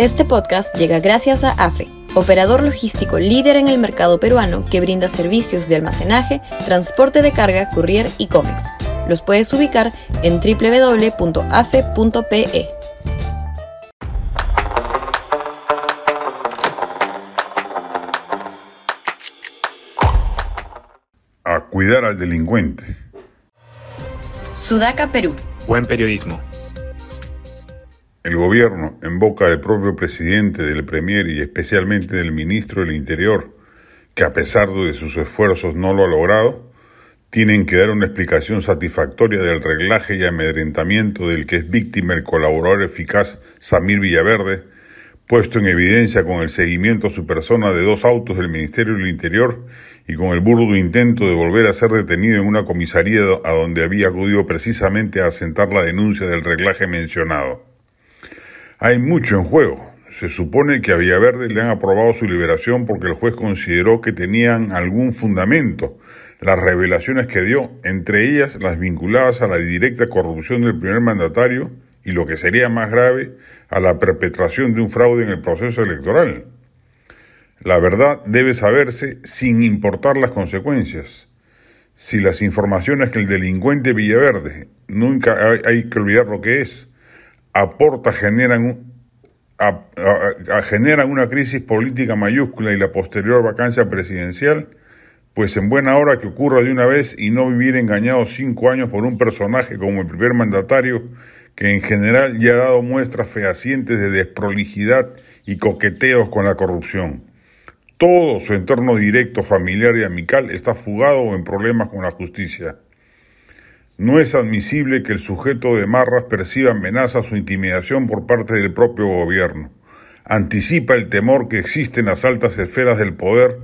Este podcast llega gracias a AFE, operador logístico líder en el mercado peruano que brinda servicios de almacenaje, transporte de carga, courier y cómics. Los puedes ubicar en www.afe.pe. A cuidar al delincuente. Sudaca, Perú. Buen periodismo. El gobierno, en boca del propio presidente, del premier y especialmente del ministro del Interior, que a pesar de sus esfuerzos no lo ha logrado, tienen que dar una explicación satisfactoria del reglaje y amedrentamiento del que es víctima el colaborador eficaz Samir Villaverde, puesto en evidencia con el seguimiento a su persona de dos autos del Ministerio del Interior y con el burdo intento de volver a ser detenido en una comisaría a donde había acudido precisamente a asentar la denuncia del reglaje mencionado. Hay mucho en juego. Se supone que a Villaverde le han aprobado su liberación porque el juez consideró que tenían algún fundamento las revelaciones que dio, entre ellas las vinculadas a la directa corrupción del primer mandatario y lo que sería más grave, a la perpetración de un fraude en el proceso electoral. La verdad debe saberse sin importar las consecuencias. Si las informaciones que el delincuente Villaverde, nunca hay, que olvidar lo que es, aporta generan, generan una crisis política mayúscula y la posterior vacancia presidencial, pues en buena hora que ocurra de una vez y no vivir engañado cinco años por un personaje como el primer mandatario, que en general ya ha dado muestras fehacientes de desprolijidad y coqueteos con la corrupción. Todo su entorno directo, familiar y amical está fugado o en problemas con la justicia. No es admisible que el sujeto de Marras perciba amenazas o intimidación por parte del propio gobierno. Anticipa el temor que existe en las altas esferas del poder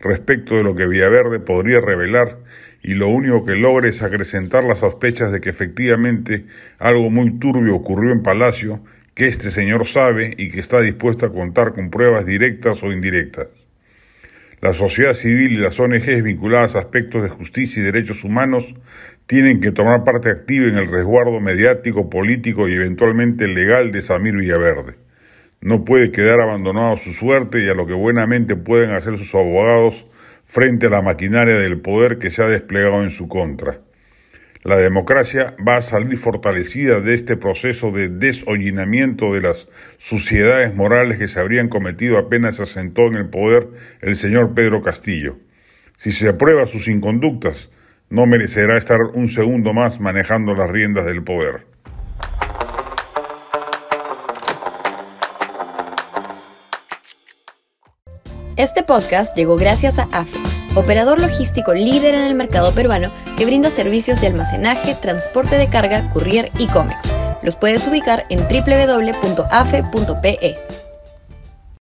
respecto de lo que Villaverde podría revelar y lo único que logra es acrecentar las sospechas de que efectivamente algo muy turbio ocurrió en Palacio que este señor sabe y que está dispuesto a contar con pruebas directas o indirectas. La sociedad civil y las ONGs vinculadas a aspectos de justicia y derechos humanos tienen que tomar parte activa en el resguardo mediático, político y eventualmente legal de Samir Villaverde. No puede quedar abandonado a su suerte y a lo que buenamente pueden hacer sus abogados frente a la maquinaria del poder que se ha desplegado en su contra. La democracia va a salir fortalecida de este proceso de desollinamiento de las suciedades morales que se habrían cometido apenas se asentó en el poder el señor Pedro Castillo. Si se aprueba sus inconductas, no merecerá estar un segundo más manejando las riendas del poder. Este podcast llegó gracias a AFE, operador logístico líder en el mercado peruano que brinda servicios de almacenaje, transporte de carga, courier y cómics. Los puedes ubicar en www.afe.pe.